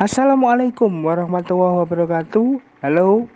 Assalamualaikum warahmatullahi wabarakatuh. Halo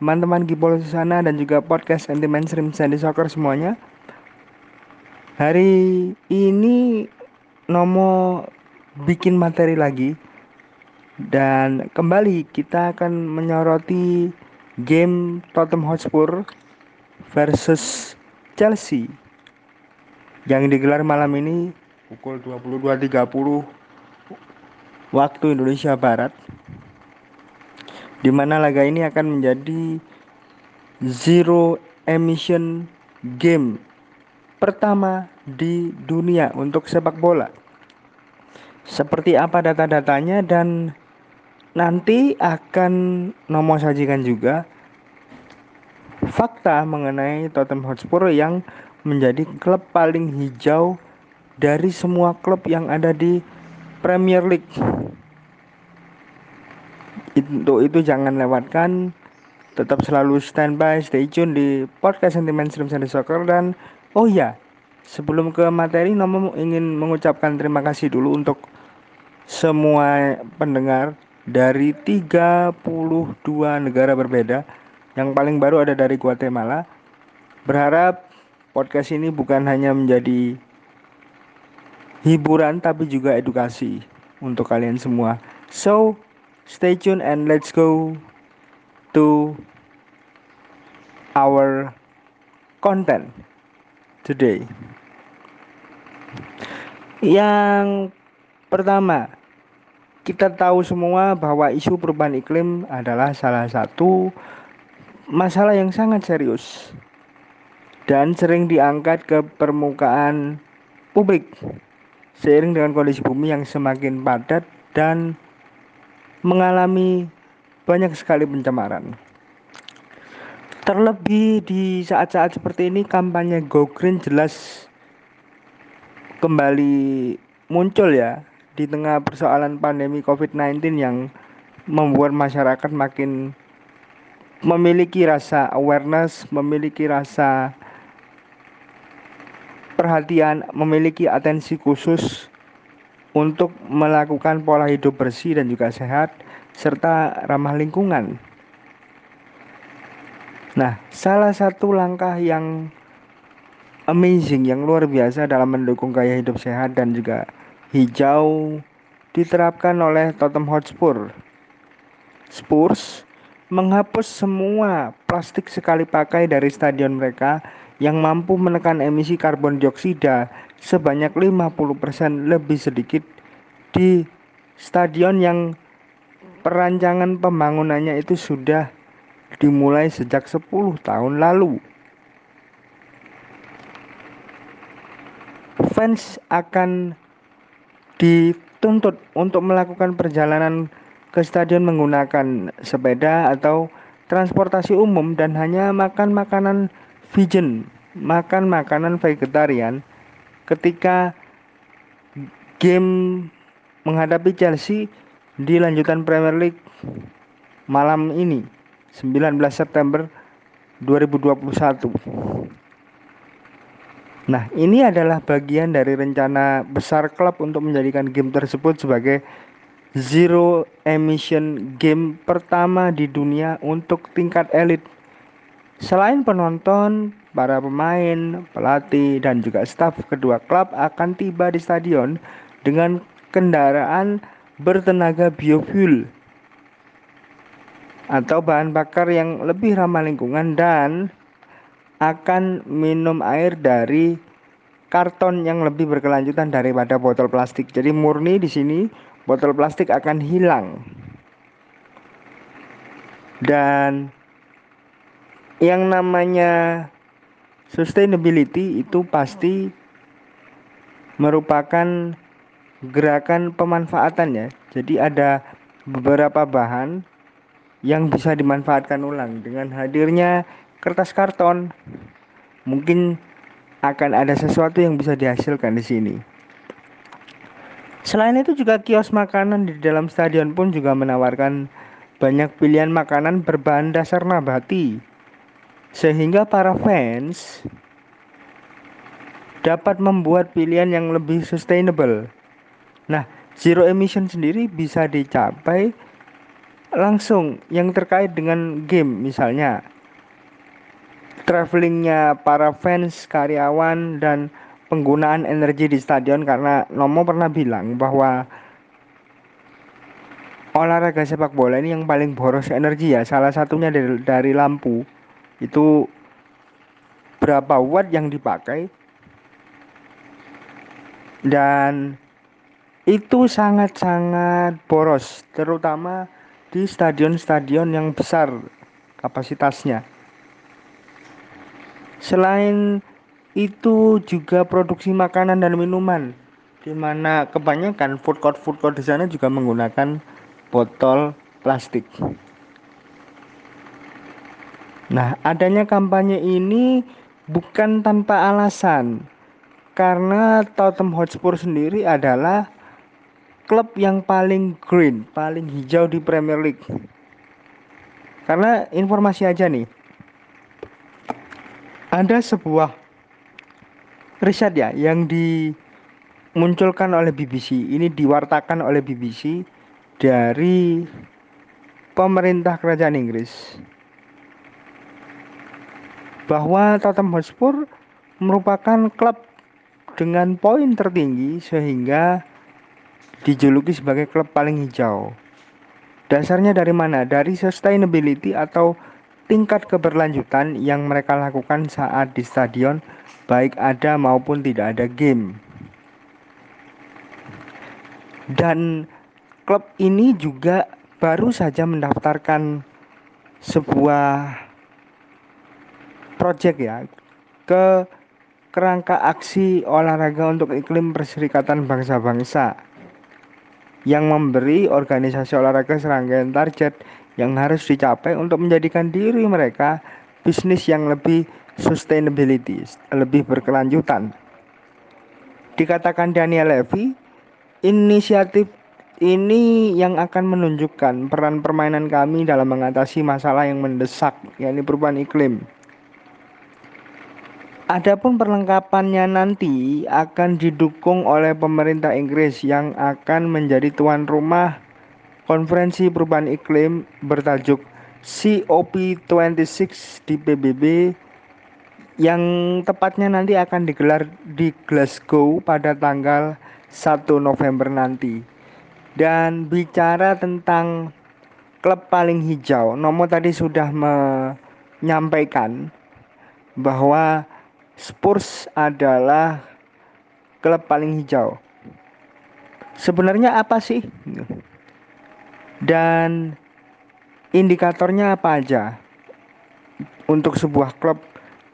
teman-teman Gipol sana dan juga podcast anti mainstream Sandy Soccer semuanya. Hari ini Nomo bikin materi lagi dan kembali kita akan menyoroti game Tottenham Hotspur versus Chelsea yang digelar malam ini pukul 22.30 waktu Indonesia Barat di mana laga ini akan menjadi zero emission game pertama di dunia untuk sepak bola. Seperti apa data-datanya dan nanti akan nomor sajikan juga fakta mengenai Tottenham Hotspur yang menjadi klub paling hijau dari semua klub yang ada di Premier League. Untuk itu jangan lewatkan tetap selalu standby, stay tune di podcast Sentimen Stream Sandy Soccer dan oh ya, sebelum ke materi Nomo ingin mengucapkan terima kasih dulu untuk semua pendengar dari 32 negara berbeda. Yang paling baru ada dari Guatemala. Berharap podcast ini bukan hanya menjadi hiburan tapi juga edukasi untuk kalian semua. So, stay tune and let's go to our content today. Yang pertama, kita tahu semua bahwa isu perubahan iklim adalah salah satu masalah yang sangat serius dan sering diangkat ke permukaan publik seiring dengan kondisi bumi yang semakin padat dan mengalami banyak sekali pencemaran. Terlebih di saat-saat seperti ini kampanye Go Green jelas kembali muncul ya di tengah persoalan pandemi COVID-19 yang membuat masyarakat makin memiliki rasa awareness, memiliki rasa perhatian, memiliki atensi khusus untuk melakukan pola hidup bersih dan juga sehat serta ramah lingkungan. Nah, salah satu langkah yang amazing yang luar biasa dalam mendukung gaya hidup sehat dan juga hijau diterapkan oleh Tottenham Hotspur. Spurs menghapus semua plastik sekali pakai dari stadion mereka yang mampu menekan emisi karbon dioksida sebanyak 50% lebih sedikit di stadion yang perancangan pembangunannya itu sudah dimulai sejak 10 tahun lalu. Fans akan dituntut untuk melakukan perjalanan ke stadion menggunakan sepeda atau transportasi umum dan hanya makan makanan vegan, makan makanan vegetarian ketika game menghadapi Chelsea di lanjutan Premier League malam ini 19 September 2021. Nah, ini adalah bagian dari rencana besar klub untuk menjadikan game tersebut sebagai zero emission game pertama di dunia untuk tingkat elit Selain penonton, para pemain, pelatih, dan juga staf kedua klub akan tiba di stadion dengan kendaraan bertenaga biofuel atau bahan bakar yang lebih ramah lingkungan dan akan minum air dari karton yang lebih berkelanjutan daripada botol plastik. Jadi murni di sini botol plastik akan hilang. Dan yang namanya sustainability itu pasti merupakan gerakan pemanfaatan ya. Jadi ada beberapa bahan yang bisa dimanfaatkan ulang dengan hadirnya kertas karton. Mungkin akan ada sesuatu yang bisa dihasilkan di sini. Selain itu juga kios makanan di dalam stadion pun juga menawarkan banyak pilihan makanan berbahan dasar nabati sehingga para fans dapat membuat pilihan yang lebih sustainable. Nah, zero emission sendiri bisa dicapai langsung yang terkait dengan game misalnya travelingnya para fans karyawan dan penggunaan energi di stadion karena Nomo pernah bilang bahwa olahraga sepak bola ini yang paling boros energi ya salah satunya dari, dari lampu itu berapa watt yang dipakai dan itu sangat-sangat boros terutama di stadion-stadion yang besar kapasitasnya selain itu juga produksi makanan dan minuman di mana kebanyakan food court food court di sana juga menggunakan botol plastik. Nah, adanya kampanye ini bukan tanpa alasan karena Tottenham Hotspur sendiri adalah klub yang paling green, paling hijau di Premier League. Karena informasi aja nih. Ada sebuah riset ya yang dimunculkan oleh BBC. Ini diwartakan oleh BBC dari pemerintah kerajaan Inggris bahwa Tottenham Hotspur merupakan klub dengan poin tertinggi sehingga dijuluki sebagai klub paling hijau. Dasarnya dari mana? Dari sustainability atau tingkat keberlanjutan yang mereka lakukan saat di stadion baik ada maupun tidak ada game. Dan klub ini juga baru saja mendaftarkan sebuah project ya ke kerangka aksi olahraga untuk iklim Perserikatan Bangsa-Bangsa yang memberi organisasi olahraga serangkaian target yang harus dicapai untuk menjadikan diri mereka bisnis yang lebih sustainability, lebih berkelanjutan. Dikatakan Daniel Levy, inisiatif ini yang akan menunjukkan peran permainan kami dalam mengatasi masalah yang mendesak, yakni perubahan iklim. Adapun perlengkapannya nanti akan didukung oleh pemerintah Inggris yang akan menjadi tuan rumah konferensi perubahan iklim bertajuk COP26 di PBB yang tepatnya nanti akan digelar di Glasgow pada tanggal 1 November nanti. Dan bicara tentang klub paling hijau, Nomo tadi sudah menyampaikan bahwa Spurs adalah klub paling hijau. Sebenarnya apa sih? Dan indikatornya apa aja? Untuk sebuah klub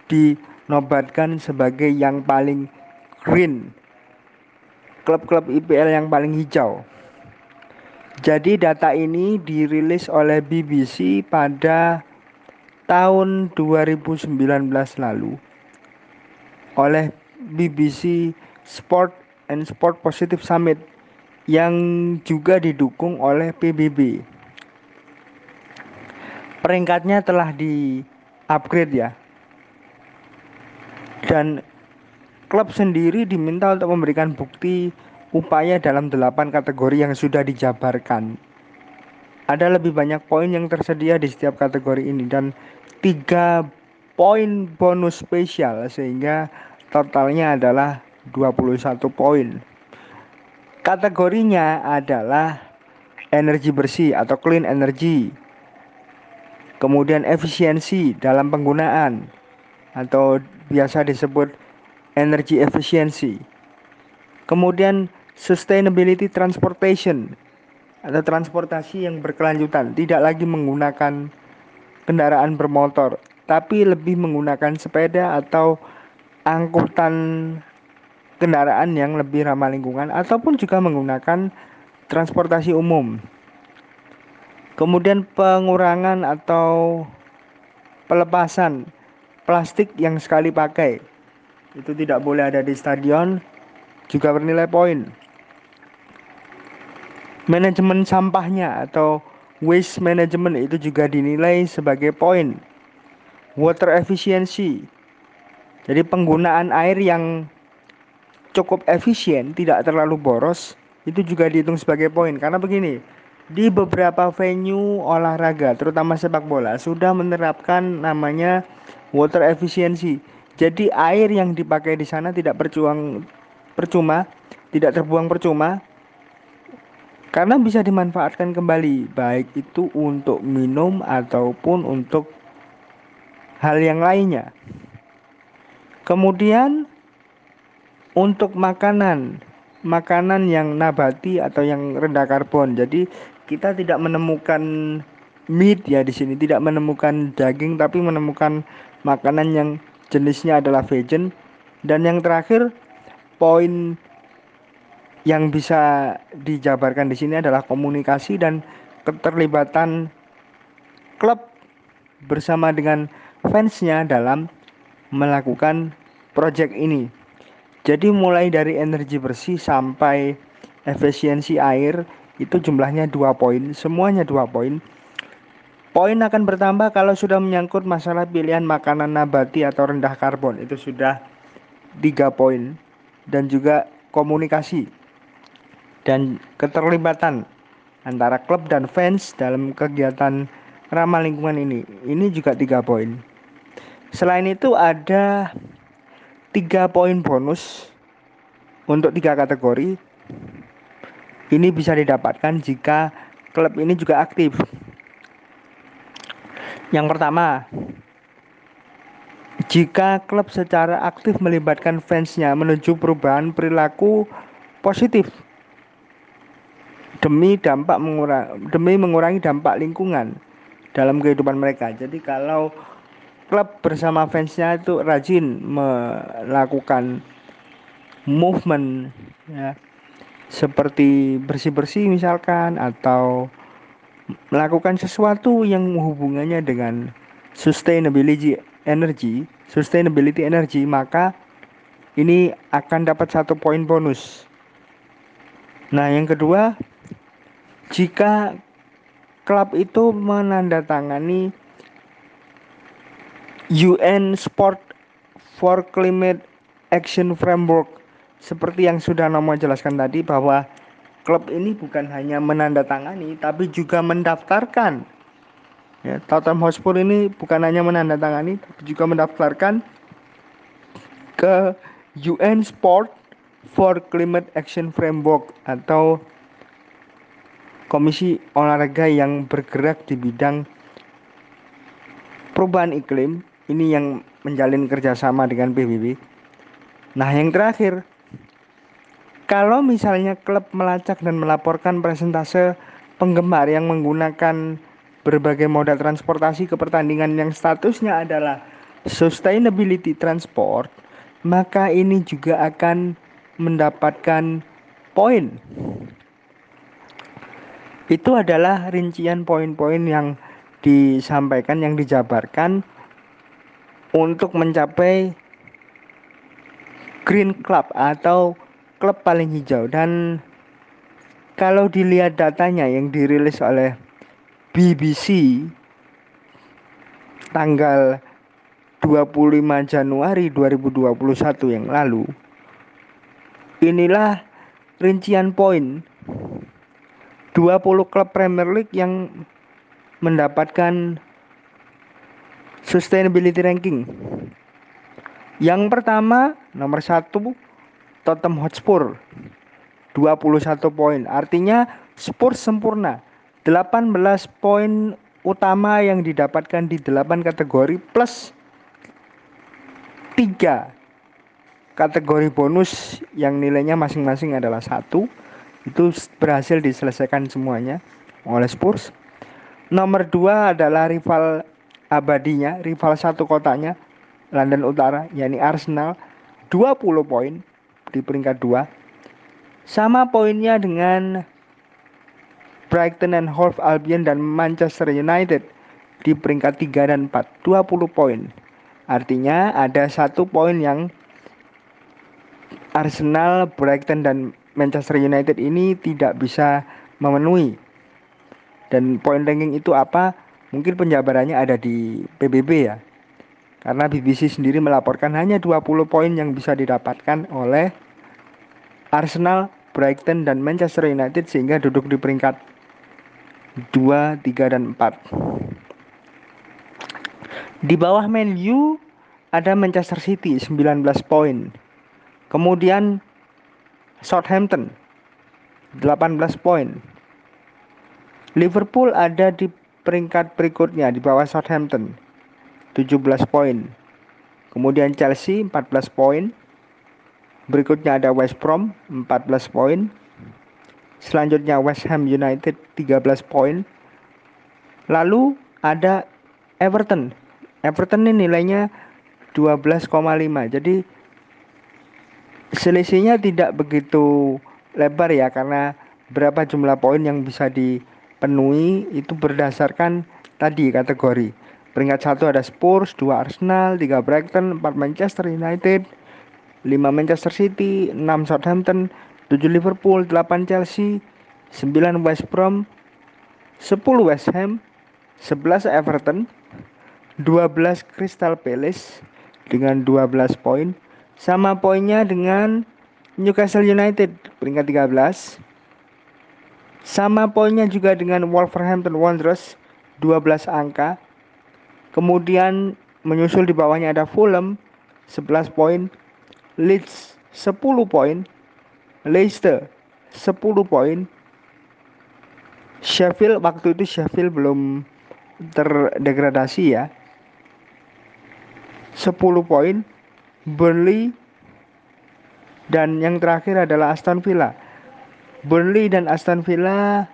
dinobatkan sebagai yang paling green. Klub-klub IPL yang paling hijau. Jadi data ini dirilis oleh BBC pada tahun 2019 lalu oleh BBC Sport and Sport Positive Summit yang juga didukung oleh PBB. Peringkatnya telah di upgrade ya. Dan klub sendiri diminta untuk memberikan bukti upaya dalam delapan kategori yang sudah dijabarkan. Ada lebih banyak poin yang tersedia di setiap kategori ini dan tiga poin bonus spesial sehingga totalnya adalah 21 poin. Kategorinya adalah energi bersih atau clean energy. Kemudian efisiensi dalam penggunaan atau biasa disebut energy efficiency. Kemudian sustainability transportation atau transportasi yang berkelanjutan, tidak lagi menggunakan kendaraan bermotor tapi lebih menggunakan sepeda atau angkutan kendaraan yang lebih ramah lingkungan ataupun juga menggunakan transportasi umum. Kemudian pengurangan atau pelepasan plastik yang sekali pakai. Itu tidak boleh ada di stadion juga bernilai poin. Manajemen sampahnya atau waste management itu juga dinilai sebagai poin water efficiency. Jadi penggunaan air yang cukup efisien, tidak terlalu boros, itu juga dihitung sebagai poin karena begini di beberapa venue olahraga terutama sepak bola sudah menerapkan namanya water efficiency jadi air yang dipakai di sana tidak percuang percuma tidak terbuang percuma karena bisa dimanfaatkan kembali baik itu untuk minum ataupun untuk hal yang lainnya. Kemudian untuk makanan makanan yang nabati atau yang rendah karbon. Jadi kita tidak menemukan meat ya di sini. Tidak menemukan daging tapi menemukan makanan yang jenisnya adalah vegan. Dan yang terakhir poin yang bisa dijabarkan di sini adalah komunikasi dan keterlibatan klub bersama dengan fansnya dalam melakukan proyek ini. Jadi mulai dari energi bersih sampai efisiensi air itu jumlahnya dua poin, semuanya dua poin. Poin akan bertambah kalau sudah menyangkut masalah pilihan makanan nabati atau rendah karbon itu sudah tiga poin dan juga komunikasi dan keterlibatan antara klub dan fans dalam kegiatan ramah lingkungan ini ini juga tiga poin. Selain itu ada tiga poin bonus untuk tiga kategori. Ini bisa didapatkan jika klub ini juga aktif. Yang pertama, jika klub secara aktif melibatkan fansnya menuju perubahan perilaku positif demi dampak mengurang, demi mengurangi dampak lingkungan dalam kehidupan mereka. Jadi kalau klub bersama fansnya itu rajin melakukan movement ya seperti bersih-bersih misalkan atau melakukan sesuatu yang hubungannya dengan sustainability energy, sustainability energy, maka ini akan dapat satu poin bonus. Nah, yang kedua, jika klub itu menandatangani UN Sport for Climate Action Framework. Seperti yang sudah nama jelaskan tadi bahwa klub ini bukan hanya menandatangani tapi juga mendaftarkan. Ya, Tottenham Hotspur ini bukan hanya menandatangani tapi juga mendaftarkan ke UN Sport for Climate Action Framework atau komisi olahraga yang bergerak di bidang perubahan iklim ini yang menjalin kerjasama dengan PBB. Nah yang terakhir, kalau misalnya klub melacak dan melaporkan presentase penggemar yang menggunakan berbagai moda transportasi ke pertandingan yang statusnya adalah sustainability transport, maka ini juga akan mendapatkan poin. Itu adalah rincian poin-poin yang disampaikan, yang dijabarkan untuk mencapai Green Club atau klub paling hijau. Dan kalau dilihat datanya yang dirilis oleh BBC tanggal 25 Januari 2021 yang lalu inilah rincian poin. 20 klub Premier League yang mendapatkan sustainability ranking. Yang pertama, nomor satu, Tottenham Hotspur. 21 poin. Artinya Spurs sempurna. 18 poin utama yang didapatkan di 8 kategori plus 3 kategori bonus yang nilainya masing-masing adalah satu itu berhasil diselesaikan semuanya oleh Spurs. Nomor dua adalah rival abadinya rival satu kotanya London Utara yakni Arsenal 20 poin di peringkat 2 sama poinnya dengan Brighton and Hove Albion dan Manchester United di peringkat 3 dan 4 20 poin. Artinya ada satu poin yang Arsenal, Brighton dan Manchester United ini tidak bisa memenuhi. Dan poin ranking itu apa Mungkin penjabarannya ada di PBB ya. Karena BBC sendiri melaporkan hanya 20 poin yang bisa didapatkan oleh Arsenal, Brighton dan Manchester United sehingga duduk di peringkat 2, 3 dan 4. Di bawah Man U ada Manchester City 19 poin. Kemudian Southampton 18 poin. Liverpool ada di peringkat berikutnya di bawah Southampton 17 poin. Kemudian Chelsea 14 poin. Berikutnya ada West Brom 14 poin. Selanjutnya West Ham United 13 poin. Lalu ada Everton. Everton ini nilainya 12,5. Jadi selisihnya tidak begitu lebar ya karena berapa jumlah poin yang bisa dipenuhi itu berdasarkan tadi kategori. Peringkat satu ada Spurs, dua Arsenal, tiga Brighton, empat Manchester United, lima Manchester City, enam Southampton, tujuh Liverpool, delapan Chelsea, sembilan West Brom, sepuluh West Ham, sebelas Everton, dua belas Crystal Palace dengan dua belas poin, sama poinnya dengan Newcastle United peringkat 13. Sama poinnya juga dengan Wolverhampton Wanderers 12 angka. Kemudian menyusul di bawahnya ada Fulham 11 poin, Leeds 10 poin, Leicester 10 poin. Sheffield waktu itu Sheffield belum terdegradasi ya. 10 poin. Burnley dan yang terakhir adalah Aston Villa. Burnley dan Aston Villa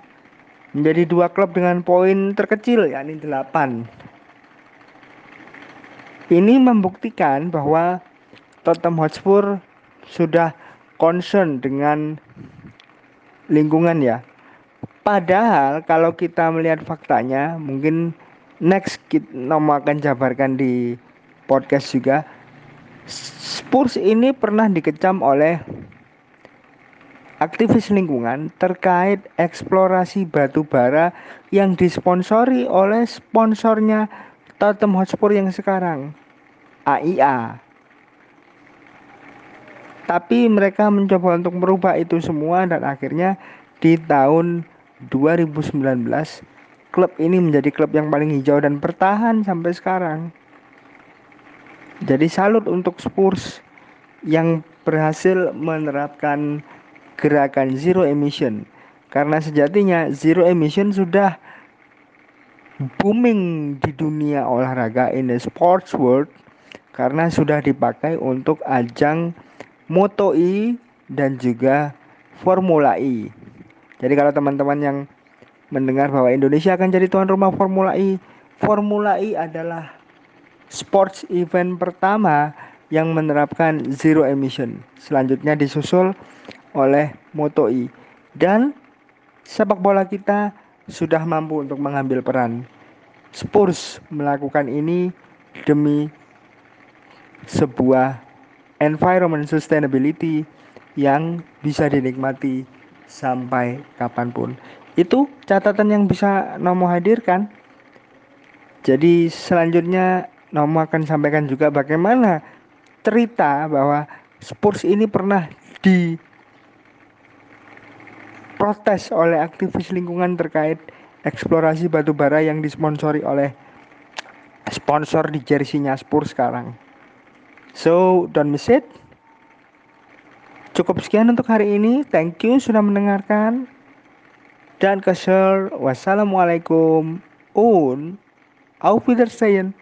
menjadi dua klub dengan poin terkecil yakni 8 ini membuktikan bahwa Tottenham Hotspur sudah concern dengan lingkungan ya. Padahal kalau kita melihat faktanya, mungkin next kita nomor akan jabarkan di podcast juga. Spurs ini pernah dikecam oleh aktivis lingkungan terkait eksplorasi batu bara yang disponsori oleh sponsornya Tottenham Hotspur yang sekarang AIA. Tapi mereka mencoba untuk merubah itu semua dan akhirnya di tahun 2019 klub ini menjadi klub yang paling hijau dan bertahan sampai sekarang. Jadi salut untuk Spurs yang berhasil menerapkan gerakan zero emission karena sejatinya zero emission sudah booming di dunia olahraga in the sports world karena sudah dipakai untuk ajang Moto E dan juga Formula E. Jadi kalau teman-teman yang mendengar bahwa Indonesia akan jadi tuan rumah Formula E, Formula E adalah sports event pertama yang menerapkan zero emission. Selanjutnya disusul oleh Moto E. Dan sepak bola kita sudah mampu untuk mengambil peran. Spurs melakukan ini demi sebuah environment sustainability yang bisa dinikmati sampai kapan pun. Itu catatan yang bisa Nomo hadirkan. Jadi selanjutnya Nomo akan sampaikan juga bagaimana cerita bahwa Spurs ini pernah di protes oleh aktivis lingkungan terkait eksplorasi batu bara yang disponsori oleh sponsor di jersey-nya Spurs sekarang. So, don't miss it. Cukup sekian untuk hari ini. Thank you sudah mendengarkan. Dan kesel. Wassalamualaikum. Un. Auf Wiedersehen.